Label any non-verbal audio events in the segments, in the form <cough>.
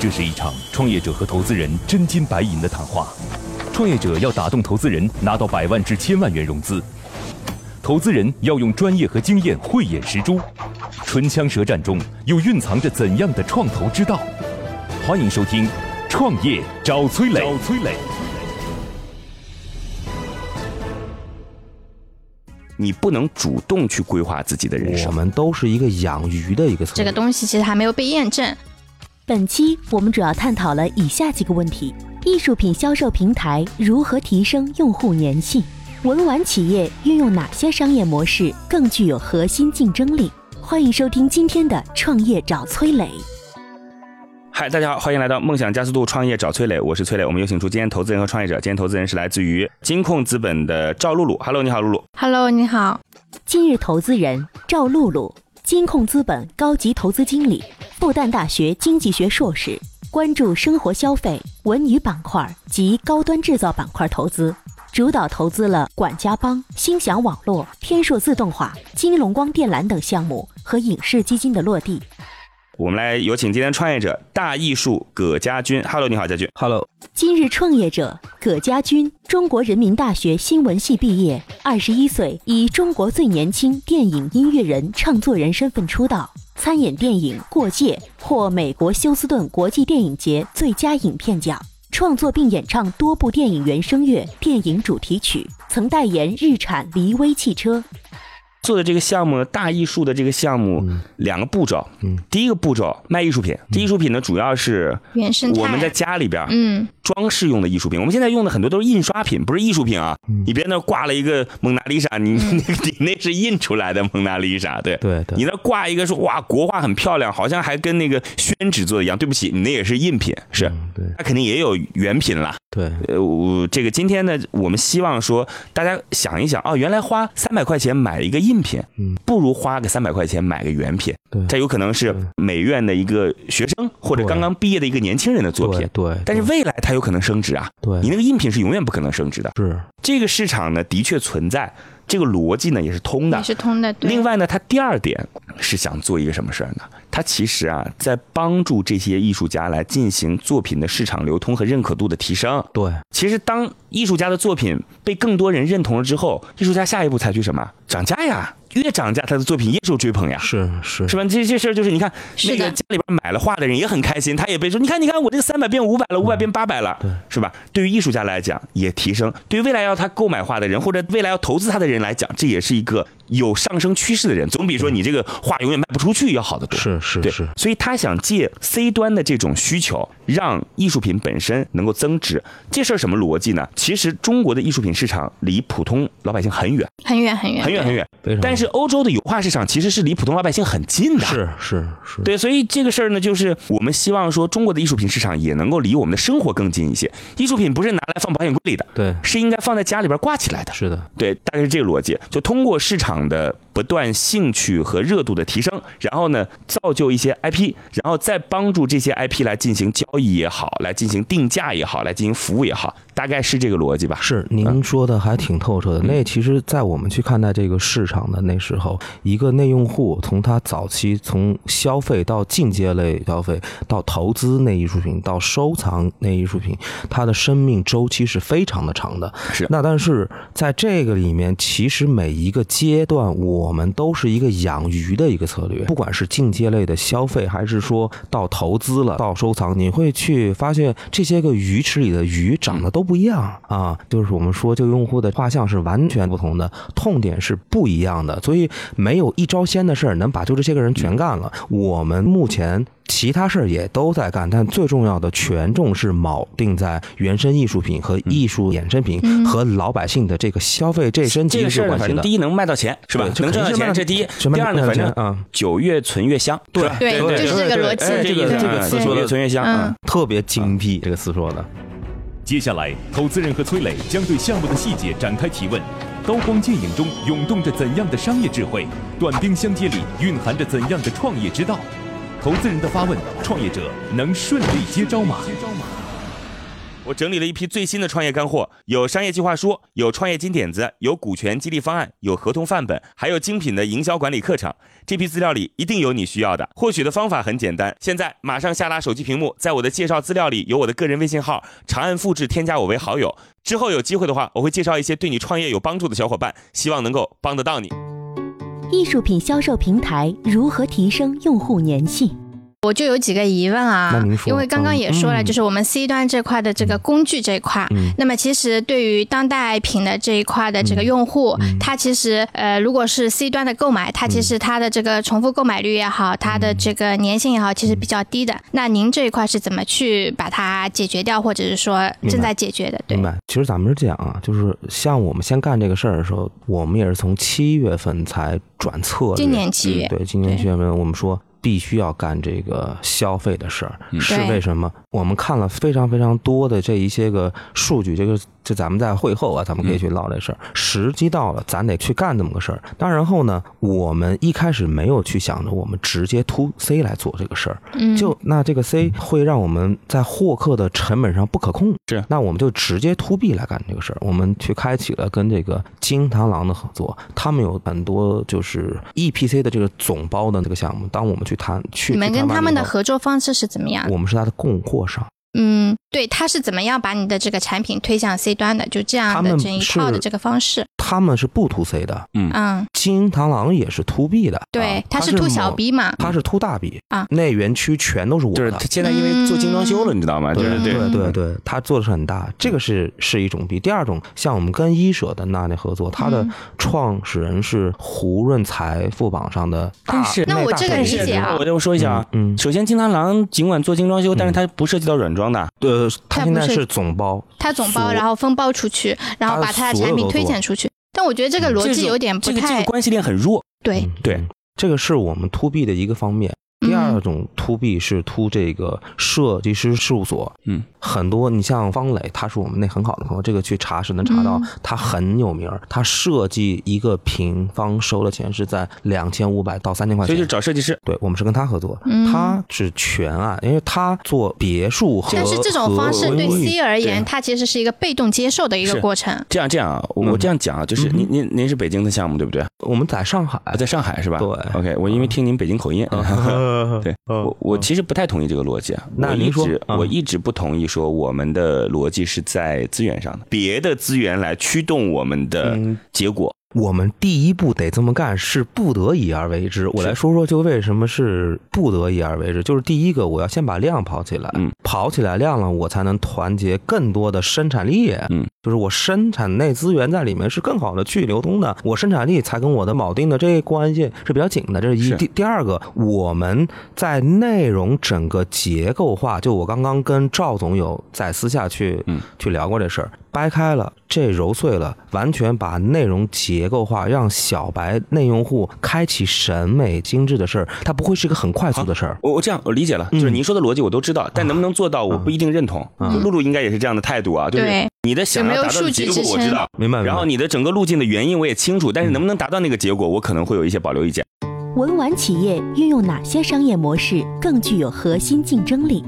这是一场创业者和投资人真金白银的谈话。创业者要打动投资人，拿到百万至千万元融资；投资人要用专业和经验慧眼识珠。唇枪舌战中，又蕴藏着怎样的创投之道？欢迎收听《创业找崔磊》。找崔磊。你不能主动去规划自己的人生。我们都是一个养鱼的一个。这个东西其实还没有被验证。本期我们主要探讨了以下几个问题：艺术品销售平台如何提升用户粘性？文玩企业运用哪些商业模式更具有核心竞争力？欢迎收听今天的《创业找崔磊》。嗨，大家好，欢迎来到梦想加速度创业找崔磊，我是崔磊。我们有请出今天投资人和创业者。今天投资人是来自于金控资本的赵露露。Hello，你好，露露。Hello，你好。今日投资人赵露露，金控资本高级投资经理，复旦大学经济学硕士，关注生活消费、文娱板块及高端制造板块投资，主导投资了管家帮、星享网络、天硕自动化、金龙光电缆等项目和影视基金的落地。我们来有请今天创业者大艺术葛家军。Hello，你好，家军。Hello，今日创业者葛家军，中国人民大学新闻系毕业，二十一岁，以中国最年轻电影音乐人、唱作人身份出道，参演电影《过界》，获美国休斯顿国际电影节最佳影片奖，创作并演唱多部电影原声乐、电影主题曲，曾代言日产骊威汽车。做的这个项目呢，大艺术的这个项目，两个步骤。嗯第一个步骤卖艺术品，这艺术品呢主要是原生我们在家里边嗯，装饰用的艺术品。我们现在用的很多都是印刷品，不是艺术品啊。你别那挂了一个蒙娜丽莎，你你 <laughs> 你那是印出来的蒙娜丽莎，对对对你那挂一个说哇国画很漂亮，好像还跟那个宣纸做的一样。对不起，你那也是印品，是嗯对它肯定也有原品啦。对，呃，我这个今天呢，我们希望说大家想一想哦，原来花三百块钱买一个印品，嗯，不如花个三百块钱买个原品。对。这有可能是美院的一个学生或者刚刚毕业的一个年轻人的作品，对对但是未来它有可能升值啊。对。你那个印品是永远不可能升值的。是这个市场呢，的确存在，这个逻辑呢也是通的也。是通的。对另外呢，他第二点是想做一个什么事儿呢？他其实啊，在帮助这些艺术家来进行作品的市场流通和认可度的提升。对其实，当艺术家的作品被更多人认同了之后，艺术家下一步采取什么？涨价呀，越涨价，他的作品越受追捧呀。是是是吧？这这事儿就是你看，是那个家里边买了画的人也很开心，他也被说，你看，你看，我这个三百变五百了，五百变八百了，对是吧？对于艺术家来讲也提升，对于未来要他购买画的人或者未来要投资他的人来讲，这也是一个有上升趋势的人，总比说你这个画永远卖不出去要好得多。是是是，所以他想借 C 端的这种需求，让艺术品本身能够增值。这事儿什么逻辑呢？其实中国的艺术品市场离普通老百姓很远，很远很远很远很远。但是欧洲的油画市场其实是离普通老百姓很近的。是是是，对，所以这个事儿呢，就是我们希望说，中国的艺术品市场也能够离我们的生活更近一些。艺术品不是拿来放保险柜里的，对是应该放在家里边挂起来的。是的，对，大概是这个逻辑。就通过市场的不断兴趣和热度的提升，然后呢，造就一些 IP，然后再帮助这些 IP 来进行交易也好，来进行定价也好，来进行服务也好，大概是这个逻辑吧。是您说的还挺透彻的。嗯那其实，在我们去看待这个市场的那时候，一个内用户从他早期从消费到进阶类消费，到投资类艺术品，到收藏类艺术品，它的生命周期是非常的长的。是那但是在这个里面，其实每一个阶段，我们都是一个养鱼的一个策略，不管是进阶类的消费，还是说到投资了，到收藏，你会去发现这些个鱼池里的鱼长得都不一样啊。就是我们说，就用户的画像是完全不同的，痛点是不一样的，所以没有一招鲜的事儿能把就这些个人全干了。我们目前。其他事儿也都在干，但最重要的权重是铆定在原生艺术品和艺术衍生品和老百姓的这个消费这升级这个事儿呢，是有关系的反正第。一能卖到钱是吧能挣到钱，这第一。第二呢，反正啊酒越存越香，对对对就是这个逻辑哎这个意思这个嗯词说的越存越香。特别精辟，这个词说的。接下来，投资人和崔磊将对项目的细节展开提问。刀光剑影中涌动着怎样的商业智慧？短兵相接里蕴含着怎样的创业之道？投资人的发问，创业者能顺利接招吗？接招吗我整理了一批最新的创业干货，有商业计划书，有创业金点子，有股权激励方案，有合同范本，还有精品的营销管理课程。这批资料里一定有你需要的。获取的方法很简单，现在马上下拉手机屏幕，在我的介绍资料里有我的个人微信号，长按复制添加我为好友。之后有机会的话，我会介绍一些对你创业有帮助的小伙伴，希望能够帮得到你。艺术品销售平台如何提升用户粘性？我就有几个疑问啊因为刚刚也说了，嗯就是我们 C 端这块的这个工具这一块，嗯那么其实对于当代品的这一块的这个用户，嗯他其实呃，如果是 C 端的购买，他其实他的这个重复购买率也好，它嗯的这个粘性也好，其实比较低的。那您这一块是怎么去把它解决掉，或者是说正在解决的？对明，白。其实咱们是这样啊，就是像我们先干这个事儿的时候，我们也是从七月份才转策略。今年七月嗯对，今年七月份我们说必须要干这个消费的事儿，是为什么？我们看了非常非常多的这一些个数据，这个这咱们在会后啊，咱们可以去唠这事儿。时机到了，咱得去干这么个事儿。当然后呢，我们一开始没有去想着我们直接 to C 来做这个事儿，嗯，就那这个 C 会让我们在获客的成本上不可控，是那我们就直接 to B 来干这个事儿。我们去开启了跟这个金螳螂的合作，他们有很多就是 EPC 的这个总包的这个项目。当我们去谈去，你们跟他们的合作方式是怎么样？我们是他的供货商，嗯，对，他是怎么样把你的这个产品推向 C 端的？就这样的整一套的这个方式。他们是不 to C 的，嗯嗯，金螳螂也是 to B 的，对啊，他是 to 小 B 嘛。他是 to 大 B 啊那园区全都是我的就是他。现在因为做精装修了，你知道吗？就是对嗯对对，他做的是很大，这个是是一种 B。第二种，像我们跟一舍的那那合作，他的嗯创始人是胡润财富榜上的大，但是那我这个理解啊我就说一下啊，嗯，首先金螳螂尽管做精装修，但是它不涉及到软装的。呃，他现在是总包，他总包，然后分包出去，然后把他的产品推荐出去。但我觉得这个嗯逻辑有点不太这个这个关系链很弱。对。嗯对嗯这个是我们 to B 的一个方面。第二种 to B 是 to 这个设计师事务所，嗯，很多你像方磊，他是我们那很好的朋友，这个去查是能查到嗯，他很有名儿，他设计一个平方收的钱是在两千五百到三千块钱。所以就。找设计师。对，我们是跟他合作，嗯。他是全案，因为他做别墅和但是这种方式对 C 而言，对。它其实是一个被动接受的一个过程。这样这样啊，我这样讲啊，就是嗯。您您您是北京的项目对不对？我们在上海。啊，在上海是吧？对，OK，我因为听您北京口音，<laughs> <laughs> <laughs> 对，嗯我我其实不太同意这个逻辑啊。那您说我一直不同意说我们的逻辑是在资源上的，别的资源来驱动我们的嗯结果。我们第一步得这么干，是不得已而为之。我来说说，就为什么是不得已而为之，就是第一个，我要先把量跑起来，嗯，跑起来量了，我才能团结更多的生产力，嗯，就是我生产内资源在里面是更好的去流通的，我生产力才跟我的铆定的这个关系是比较紧的，这是一。第第二个，我们在内容整个结构化，就我刚刚跟赵总有在私下去、嗯去聊过这事儿，掰开了，这揉碎了，完全把内容结构化，让小白内用户开启审美精致的事儿，它不会是一个很快速的事儿。我我这样我理解了，嗯就是您说的逻辑我都知道，但能不能做到我不一定认同。嗯露露应该也是这样的态度啊，就是对你的想要达到有没有的结果我知道，明白？明白然后你的整个路径的原因我也清楚，但是能不能达到那个结果，我可能会有一些保留意见。文玩企业运用哪些商业模式更具有核心竞争力？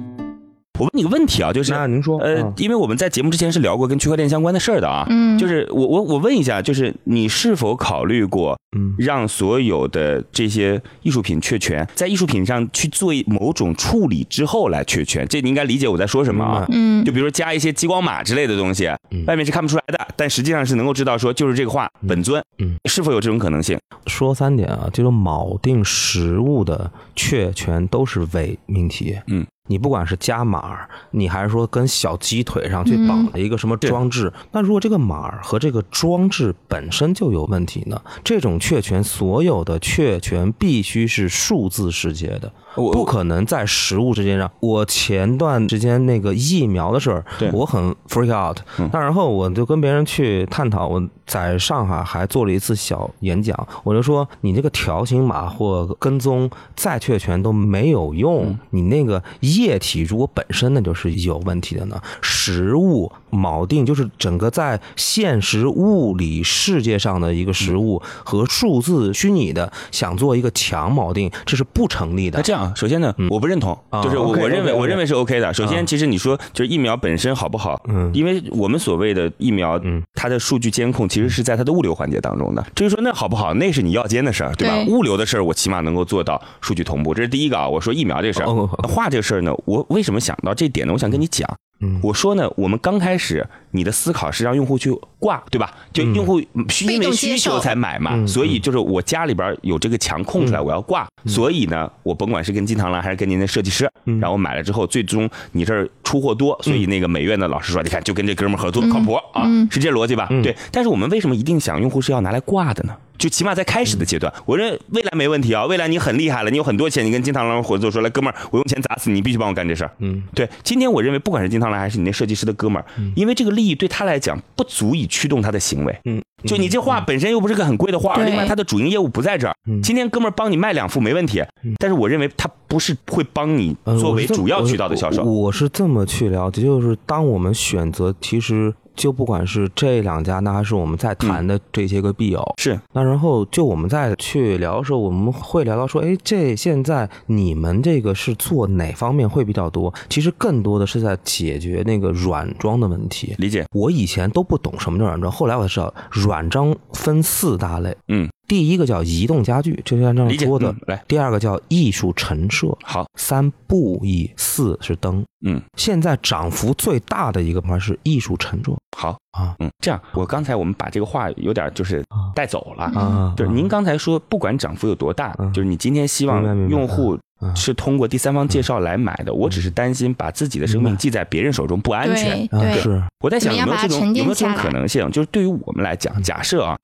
我问你个问题啊，就是那您说，呃嗯，因为我们在节目之前是聊过跟区块链相关的事儿的啊，嗯，就是我我我问一下，就是你是否考虑过嗯让所有的这些艺术品确权，在艺术品上去做某种处理之后来确权？这你应该理解我在说什么啊？嗯就比如说加一些激光码之类的东西嗯，外面是看不出来的，但实际上是能够知道说就是这个画本尊嗯，是否有这种可能性？说三点啊，这种锚定实物的确权都是伪命题。嗯，你不管是加码儿，你还是说跟小鸡腿上去绑了一个什么装置，那如果这个码儿和这个装置本身就有问题呢？这种确权，所有的确权必须是数字世界的，我不可能在食物之间上。我前段时间那个疫苗的事儿对，我很 freak out，嗯。那然后我就跟别人去探讨，我在上海还做了一次小演讲，我就说你这个条形码或跟踪再确权都没有用，嗯。你那个液体如果本身那就是有问题的呢，实物锚定，就是整个在现实物理世界上的一个实物和数字虚拟的想做一个强锚定，这是不成立的。那这样，首先呢，我不认同，啊就是我我认为我认为是 OK 的。首先，啊其实你说就是疫苗本身好不好？嗯因为我们所谓的疫苗嗯，它的数据监控其实是在它的物流环节当中的。至于说那好不好，那是你药监的事儿，对吧？物流的事儿，我起码能够做到数据同步，这是第一个啊。我说疫苗这事儿，哦那画这事儿呢，我为什么想到这点呢？我想跟你讲。嗯。我说呢，我们刚开始你的思考是让用户去挂，对吧？就用户需因为需求才买嘛，嗯。所以就是我家里边有这个墙空出来，我要挂，所以呢，我甭管是跟金螳螂还是跟您的设计师，嗯。然后买了之后，最终你这儿出货多，所以那个美院的老师说，你看就跟这哥们儿合作靠谱啊，嗯。是这逻辑吧？嗯。对。但是我们为什么一定想用户是要拿来挂的呢？就起码在开始的阶段，我认为未来没问题啊，未来你很厉害了，你有很多钱，你跟金螳螂合作，说来哥们儿，我用钱砸死你，你必须帮我干这事儿。嗯，对，今天我认为不管是金螳螂还是你那设计师的哥们儿，因为这个利益对他来讲不足以驱动他的行为。嗯，就你这画本身又不是个很贵的画，另外他的主营业务不在这儿。嗯。今天哥们儿帮你卖两幅没问题，但是我认为他不是会帮你呃作为主要渠道的销售。我我是这么去了解，就是当我们选择，其实就不管是这两家，那还是我们在谈的这些个必友，是那然后就我们再去聊的时候，我们会聊到说，哎，这现在你们这个是做哪方面会比较多？其实更多的是在解决那个软装的问题。理解，我以前都不懂什么叫软装，后来我才知道软装分四大类。嗯，第一个叫移动家具，就像这样说的嗯。来，第二个叫艺术陈设，好，三布艺，四是灯。嗯，现在涨幅最大的一个牌是艺术陈设。好，啊。嗯，这样，我刚才我们把这个话有点就是啊。带走了。啊，就是您刚才说，不管涨幅有多大，嗯。就是你今天希望用户嗯是通过第三方介绍来买的，我只是担心把自己的生命寄在别人手中不安全对。是我在想有没有这种有没有这种可能性？就是对于我们来讲，假设啊，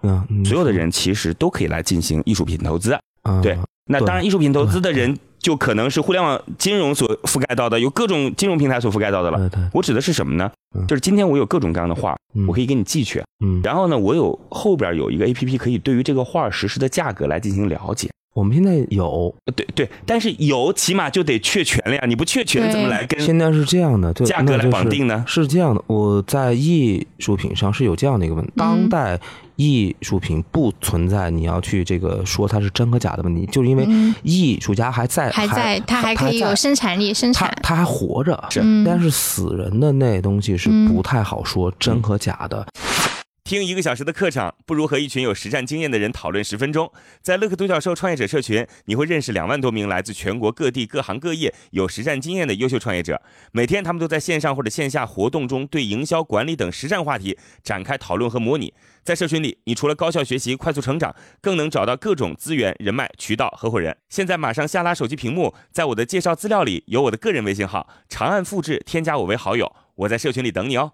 所有的人其实都可以来进行艺术品投资。啊对那当然，艺术品投资的人就可能是互联网金融所覆盖到的，有各种金融平台所覆盖到的了。我指的是什么呢嗯？就是今天我有各种各样的画，嗯我可以给你寄去，嗯，然后呢，我有后边有一个 A P P 可以对于这个画实时的价格来进行了解。我们现在有，呃对对，但是有起码就得确权了呀，你不确权怎么来跟现在是这样的，就价格来绑定呢？是这样的，我在艺术品上是有这样的一个问题，当代艺术品不存在你要去这个说它是真和假的问题，就是因为嗯。艺术家还在，还在，他还可以有生产力生产。他他还活着，但是死人的那东西是嗯。不太好说真和假的。听一个小时的课程，不如和一群有实战经验的人讨论十分钟。在乐客独角兽创业者社群，你会认识两万多名来自全国各地各行各业有实战经验的优秀创业者。每天，他们都在线上或者线下活动中对营销管理等实战话题展开讨论和模拟。在社群里，你除了高效学习、快速成长，更能找到各种资源、人脉、渠道、合伙人。现在马上下拉手机屏幕，在我的介绍资料里有我的个人微信号，长按复制，添加我为好友。我在社群里等你哦。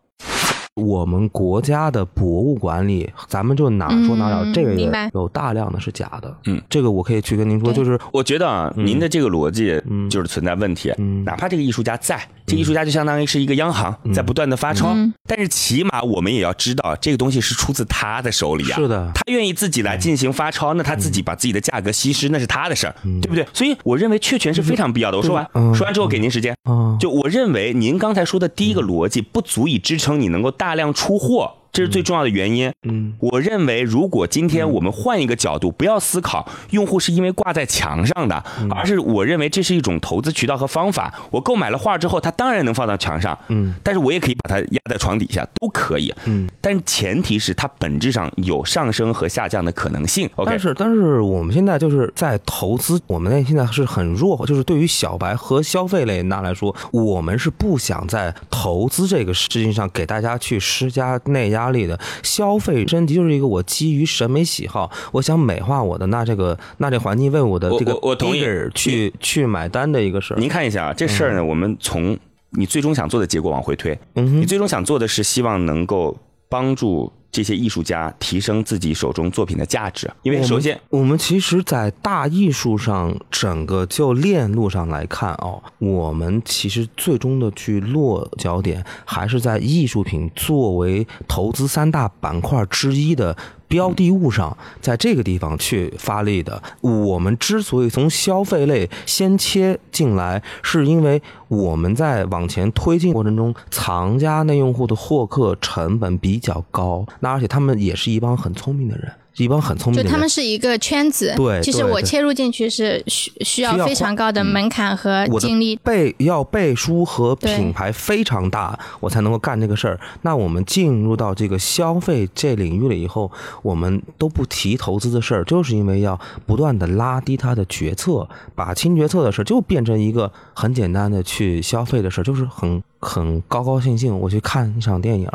我们国家的博物馆里，咱们就哪说哪儿了，嗯这个也明白。有大量的是假的。嗯，这个我可以去跟您说，就是我觉得啊，您的这个逻辑嗯。就是存在问题。嗯。哪怕这个艺术家在，这艺术家就相当于是一个央行在不断的发钞嗯，但是起码我们也要知道这个东西是出自他的手里啊。是的，他愿意自己来进行发钞，那他自己把自己的价格稀释，那是他的事儿，嗯。对不对？所以我认为确权是非常必要的。我说完，嗯说完之后给您时间。啊，就我认为您刚才说的第一个逻辑不足以支撑你能够大大量出货，这是最重要的原因。嗯我认为，如果今天我们换一个角度，不要思考用户是因为挂在墙上的，嗯而是我认为这是一种投资渠道和方法。我购买了画之后，它当然能放到墙上，嗯但是我也可以把它压在床底下，都可以。嗯。但前提是它本质上有上升和下降的可能性。OK，但是，但是我们现在就是在投资，我们那现在是很弱，就是对于小白和消费类那来说，我们是不想在投资这个事情上给大家去施加内压力的。消费升级就是一个我基于审美喜好，我想美化我的，那这个那这环境为我的这个我我同意去去买单的一个事儿。您看一下啊，这事儿呢，我们从你最终想做的结果往回推，嗯，你最终想做的是希望能够帮助这些艺术家提升自己手中作品的价值，因为首先。我们其实，在大艺术上，整个就链路上来看哦，我们其实最终的去落脚点，还是在艺术品作为投资三大板块之一的标的物上，在这个地方去发力的。我们之所以从消费类先切进来，是因为我们在往前推进过程中，藏家那用户的获客成本比较高，那而且他们也是一帮很聪明的人。一帮很聪明的人，就他们是一个圈子。对，其实我切入进去是需需要非常高的门槛和精力，背要背书和品牌非常大，我才能够干这个事儿。那我们进入到这个消费这领域了以后，我们都不提投资的事儿，就是因为要不断的拉低他的决策，把轻决策的事儿就变成一个很简单的去消费的事儿，就是很很高高兴兴，我去看一场电影，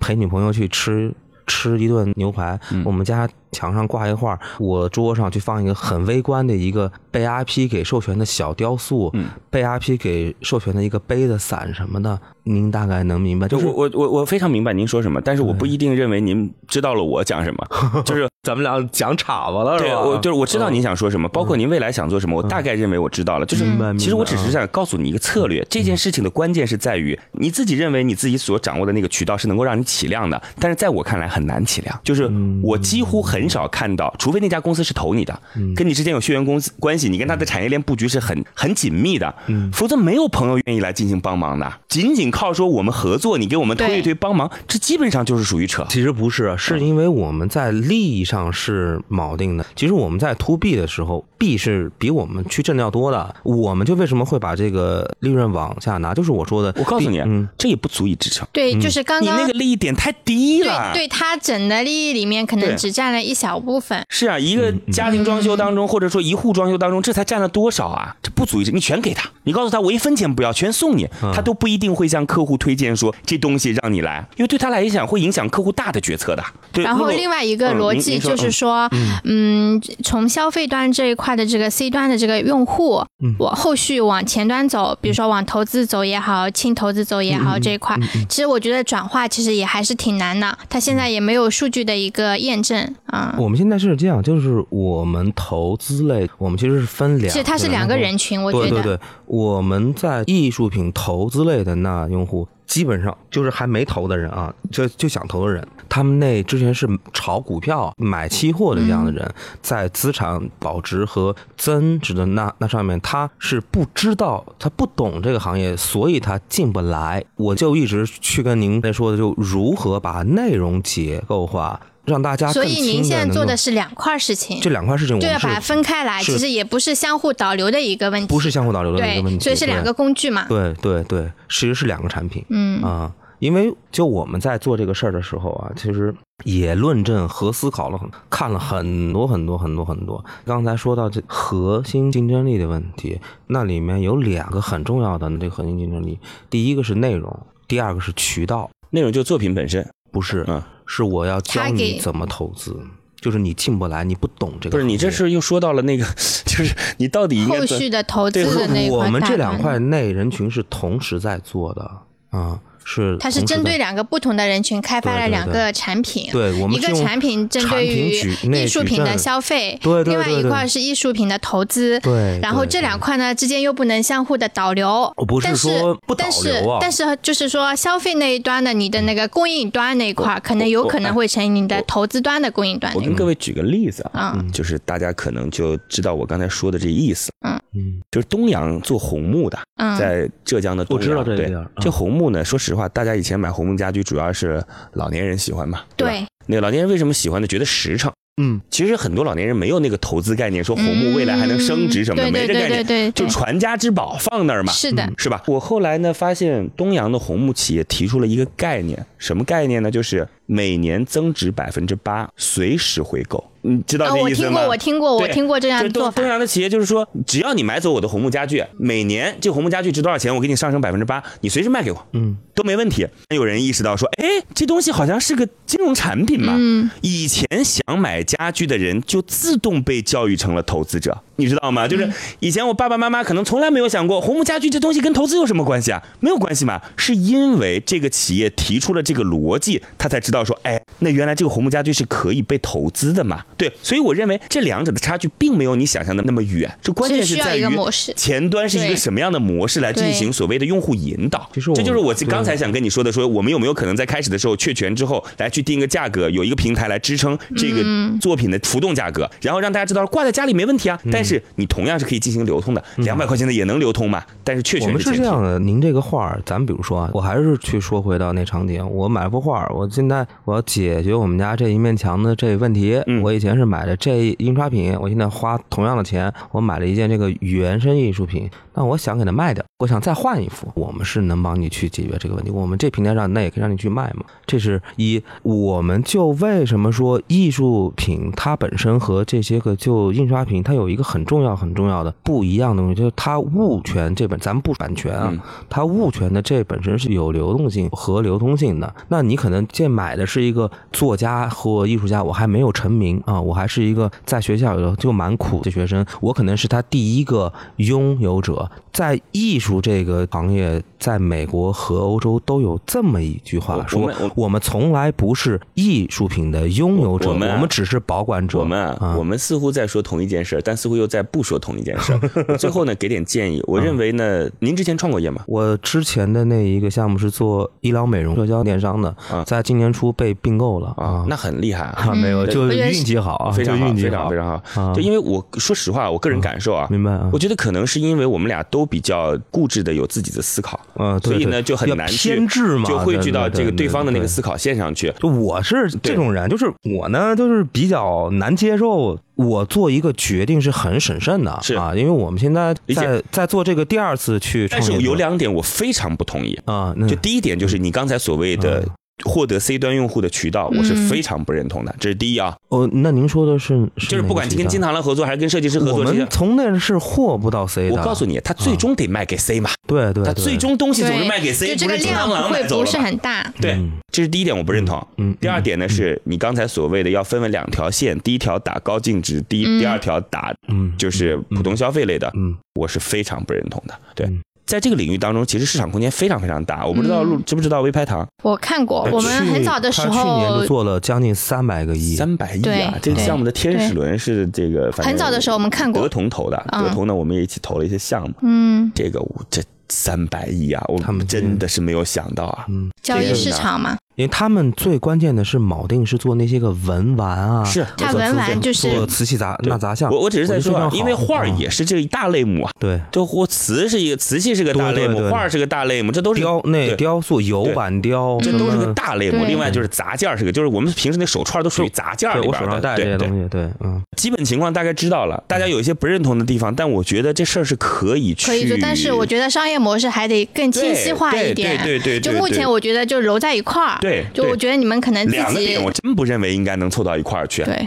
陪女朋友去吃。吃一顿牛排，我们家墙上挂一画，我桌上去放一个很微观的一个被 IP 给授权的小雕塑，被 IP 给授权的一个杯子、伞什么的。您大概能明白，就是我我我非常明白您说什么，但是我不一定认为您知道了我讲什么，<laughs> 就是咱们俩讲岔吧了，是吧？我就是我知道您想说什么，包括您未来想做什么，我大概认为我知道了。就是其实我只是想告诉你一个策略，这件事情的关键是在于你自己认为你自己所掌握的那个渠道是能够让你起量的，但是在我看来很难起量。就是我几乎很少看到，除非那家公司是投你的，跟你之间有血缘公司关系，你跟他的产业链布局是很很紧密的，否则没有朋友愿意来进行帮忙的，仅仅。靠说我们合作，你给我们推一推帮忙，这基本上就是属于扯。其实不是，是因为我们在利益上是锚定的。其实我们在 to B 的时候，B 是比我们去挣的要多的。我们就为什么会把这个利润往下拿？就是我说的，我告诉你，这也不足以支撑。对，就是刚刚你那个利益点太低了。对，他整的利益里面可能只占了一小部分。是啊，一个家庭装修当中，或者说一户装修当中，这才占了多少啊？这不足以，你全给他，你告诉他我一分钱不要，全送你，他都不一定会向客户推荐。说这东西让你来，因为对他来讲会影响客户大的决策的。对。然后另外一个逻辑就是说，嗯，从消费端这一块的这个 C 端的这个用户，我后续往前端走，比如说往投资走也好，轻投资走也好，这一块，其实我觉得转化其实也还是挺难的。他现在也没有数据的一个验证啊。我们现在是这样，就是我们投资类，我们其实是分两，其实它是两个人群，我觉得。对对对，我们在艺术品投资类的那用户。基本上就是还没投的人啊，就就想投的人，他们那之前是炒股票、买期货的这样的人，在资产保值和增值的那那上面，他是不知道，他不懂这个行业，所以他进不来。我就一直去跟您在说的，就如何把内容结构化。让大家所以您现在做的是两块事情，这两块事情就要把它分开来，其实也不是相互导流的一个问题，不是相互导流的一个问题，所以是两个工具嘛。对对对，其实是两个产品。嗯啊，因为就我们在做这个事儿的时候啊，其实也论证和思考了很，看了很多很多很多很多。刚才说到这核心竞争力的问题，那里面有两个很重要的这个核心竞争力，第一个是内容，第二个是渠道。内容就作品本身，不是嗯。是我要教你怎么投资，就是你进不来，你不懂这个。不是你这是又说到了那个，<laughs> 就是你到底后续的投资的那我们这两块内人群是同时在做的啊。是，它是针对两个不同的人群开发了两个产品，对，我们一个产品针对于艺术品的消费，对，另外一块是艺术品的投资，对，然后这两块呢之间又不能相互的导流，不是说不导流啊，但是就是说消费那一端的你的那个供应端那一块，可能有可能会成你的投资端的供应端。我跟各位举个例子啊，就是大家可能就知道我刚才说的这意思，嗯嗯，就是东阳做红木的，在浙江的东阳，对，这红木呢，说实。话，大家以前买红木家具主要是老年人喜欢嘛？对，那个老年人为什么喜欢呢？觉得实诚。嗯，其实很多老年人没有那个投资概念，说红木未来还能升值什么的，没这概念，对对就传家之宝放那儿嘛。是的，是吧？我后来呢，发现东阳的红木企业提出了一个概念，什么概念呢？就是每年增值百分之八，随时回购。你知道这意思吗？我听过，我听过，我听过这样做法。东阳的企业就是说，只要你买走我的红木家具，每年这红木家具值多少钱，我给你上升百分之八，你随时卖给我，嗯，都没问题。有人意识到说，哎，这东西好像是个金融产品嘛。嗯，以前想买家具的人就自动被教育成了投资者。你知道吗？就是以前我爸爸妈妈可能从来没有想过红木家具这东西跟投资有什么关系啊？没有关系嘛，是因为这个企业提出了这个逻辑，他才知道说，哎，那原来这个红木家具是可以被投资的嘛？对，所以我认为这两者的差距并没有你想象的那么远，这关键是在于前端是一个什么样的模式来进行所谓的用户引导。这就是我刚才想跟你说的，说我们有没有可能在开始的时候确权之后来去定一个价格，有一个平台来支撑这个作品的浮动价格，然后让大家知道挂在家里没问题啊，但是你同样是可以进行流通的，两百块钱的也能流通嘛？但是确实我们是这样的，您这个画儿，咱们比如说啊，我还是去说回到那场景，我买了幅画儿，我现在我要解决我们家这一面墙的这问题，我以前是买的这印刷品，我现在花同样的钱，我买了一件这个原生艺术品。那我想给它卖掉，我想再换一幅，我们是能帮你去解决这个问题。我们这平台上那也可以让你去卖嘛。这是一，我们就为什么说艺术品它本身和这些个就印刷品它有一个很重要很重要的不一样的东西，就是它物权这本咱们不版权啊，它物权的这本身是有流动性和流通性的。那你可能这买的是一个作家或艺术家，我还没有成名啊，我还是一个在学校里头就蛮苦的学生，我可能是他第一个拥有者。在艺术这个行业，在美国和欧洲都有这么一句话说：我们从来不是艺术品的拥有者，我们只是保管者。我们啊，我们似乎在说同一件事，但似乎又在不说同一件事。<laughs> 最后呢，给点建议。我认为呢，您之前创过业吗？我之前的那一个项目是做医疗美容社交电商的，在今年初被并购了啊，那很厉害啊！没有，就运气好啊，非常好，非常非常好。就因为我说实话，我个人感受啊，明白啊，我觉得可能是因为我们俩都。比较固执的，有自己的思考，嗯，所以呢就很难偏执嘛，就汇聚到这个对方的那个思考线上去。就我是这种人，就是我呢，就是比较难接受。我做一个决定是很审慎的，是啊，因为我们现在在在做这个第二次去，但是有两点我非常不同意啊。就第一点就是你刚才所谓的。获得 C 端用户的渠道，我是非常不认同的。这是第一啊。哦，那您说的是，就是不管跟金螳螂合作还是跟设计师合作，我们从那是获不到 C 的。我告诉你，他最终得卖给 C 嘛。对对，他最终东西总是卖给 C，不是金螳螂买走了。不是很大。对，这是第一点，我不认同。嗯。第二点呢，是你刚才所谓的要分为两条线，第一条打高净值，第第二条打，嗯，就是普通消费类的。嗯，我是非常不认同的。对。在这个领域当中，其实市场空间非常非常大。我不知道路知不知道微拍堂？我看过，我们很早的时候，去年就做了将近三百个亿，三百亿啊！这个项目的天使轮是这个，很早的时候我们看过，德同投的，德同呢，我们也一起投了一些项目。嗯，这个这三百亿啊，我们真的是没有想到啊！嗯，交易市场嘛。因为他们最关键的是铆定是做那些个文玩啊，是它文玩就是做瓷器杂那杂项。我我只是在说，因为画也是这一大类目啊。对，就或瓷是一个瓷器是个大类目，画是个大类目，这都是雕那雕塑油板雕，这都是个大类目。另外就是杂件是个，就是我们平时那手串都属于杂件里边的。这些东西，对，嗯，基本情况大概知道了。大家有一些不认同的地方，但我觉得这事儿是可以去。可以做，但是我觉得商业模式还得更清晰化一点。对对对。就目前我觉得就揉在一块儿。对。就我觉得你。们可能两个点，我真不认为应该能凑到一块儿去。对，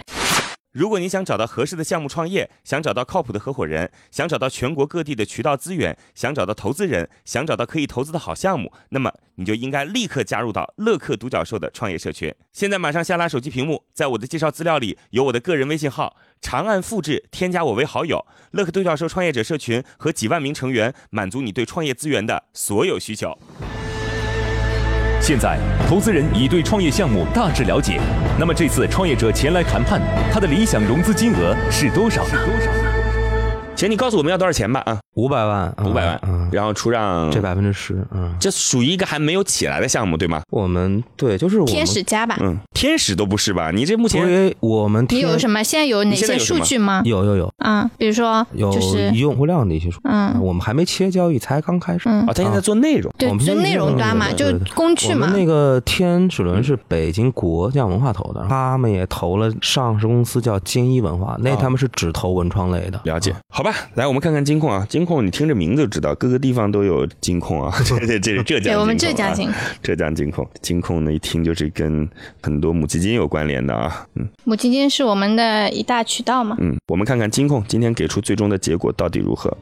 如果你想找到合适的项目创业，想找到靠谱的合伙人，想找到全国各地的渠道资源，想找到投资人，想找到可以投资的好项目，那么你就应该立刻加入到乐客独角兽的创业社群。现在马上下拉手机屏幕，在我的介绍资料里有我的个人微信号，长按复制，添加我为好友。乐客独角兽创业者社群和几万名成员，满足你对创业资源的所有需求。现在，投资人已对创业项目大致了解。那么，这次创业者前来谈判，他的理想融资金额是多少？是多少？请你告诉我们要多少钱吧？啊，五百万，五百万，嗯，然后出让这百分之十，嗯，这属于一个还没有起来的项目，对吗？我们对，就是我们天使家吧，嗯，天使都不是吧？你这目前因为我们你有什么？现在有哪些数据吗？有有有，啊，比如说有用户量的一些数，嗯，我们还没切交易，才刚开始，啊，他现在做内容，对，做内容端嘛，就工具嘛。那个天使轮是北京国匠文化投的，他们也投了上市公司叫金一文化，那他们是只投文创类的。了解，好吧，<laughs> 来我们看看金控啊，金控你听这名字就知道，各个地方都有金控啊，<laughs> 这这这是浙江，对，我们浙江金，浙江金控，金控呢一听就是跟很多母基金有关联的啊，嗯，母基金是我们的一大渠道嘛，嗯，我们看看金控今天给出最终的结果到底如何？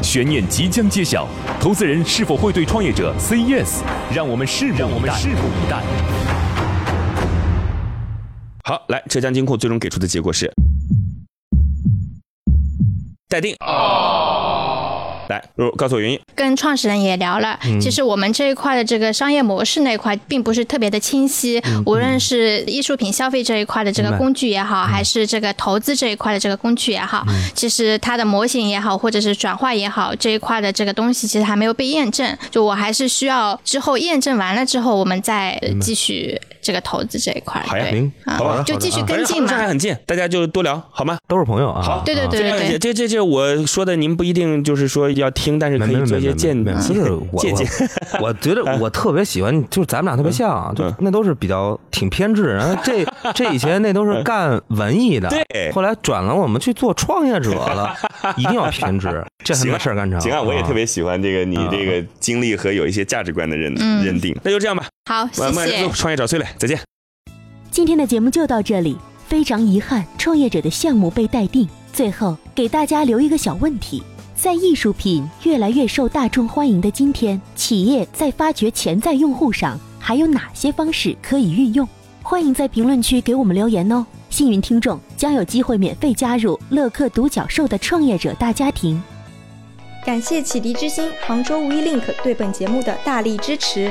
悬念即将揭晓，投资人是否会对创业者 say yes？让我们拭目我们拭目以待。好，来，浙江金控最终给出的结果是。待定。来，告诉我原因。跟创始人也聊了，其实我们这一块的这个商业模式那块并不是特别的清晰。无论是艺术品消费这一块的这个工具也好，还是这个投资这一块的这个工具也好，其实它的模型也好，或者是转化也好，这一块的这个东西其实还没有被验证。就我还是需要之后验证完了之后，我们再继续。这个投资这一块，好呀，好吧，就继续跟进嘛。这还很近，大家就多聊好吗？都是朋友啊。好，对对对对对，这这这我说的，您不一定就是说要听，但是可以做一些见借鉴。<laughs> <laughs> 我觉得我特别喜欢，就是咱们俩特别像，就那都是比较挺偏执。然后这 <laughs> 这以前那都是干文艺的，对，后来转了我们去做创业者了，一定要偏执，这才把事儿干成。行啊，我也特别喜欢这个你这个经历和有一些价值观的认认定。那就这样吧。好，谢谢。创业找崔磊，再见。今天的节目就到这里，非常遗憾，创业者的项目被待定。最后给大家留一个小问题：在艺术品越来越受大众欢迎的今天，企业在发掘潜在用户上还有哪些方式可以运用？欢迎在评论区给我们留言哦！幸运听众将有机会免费加入乐客独角兽的创业者大家庭。感谢启迪之星、杭州无一 link 对本节目的大力支持。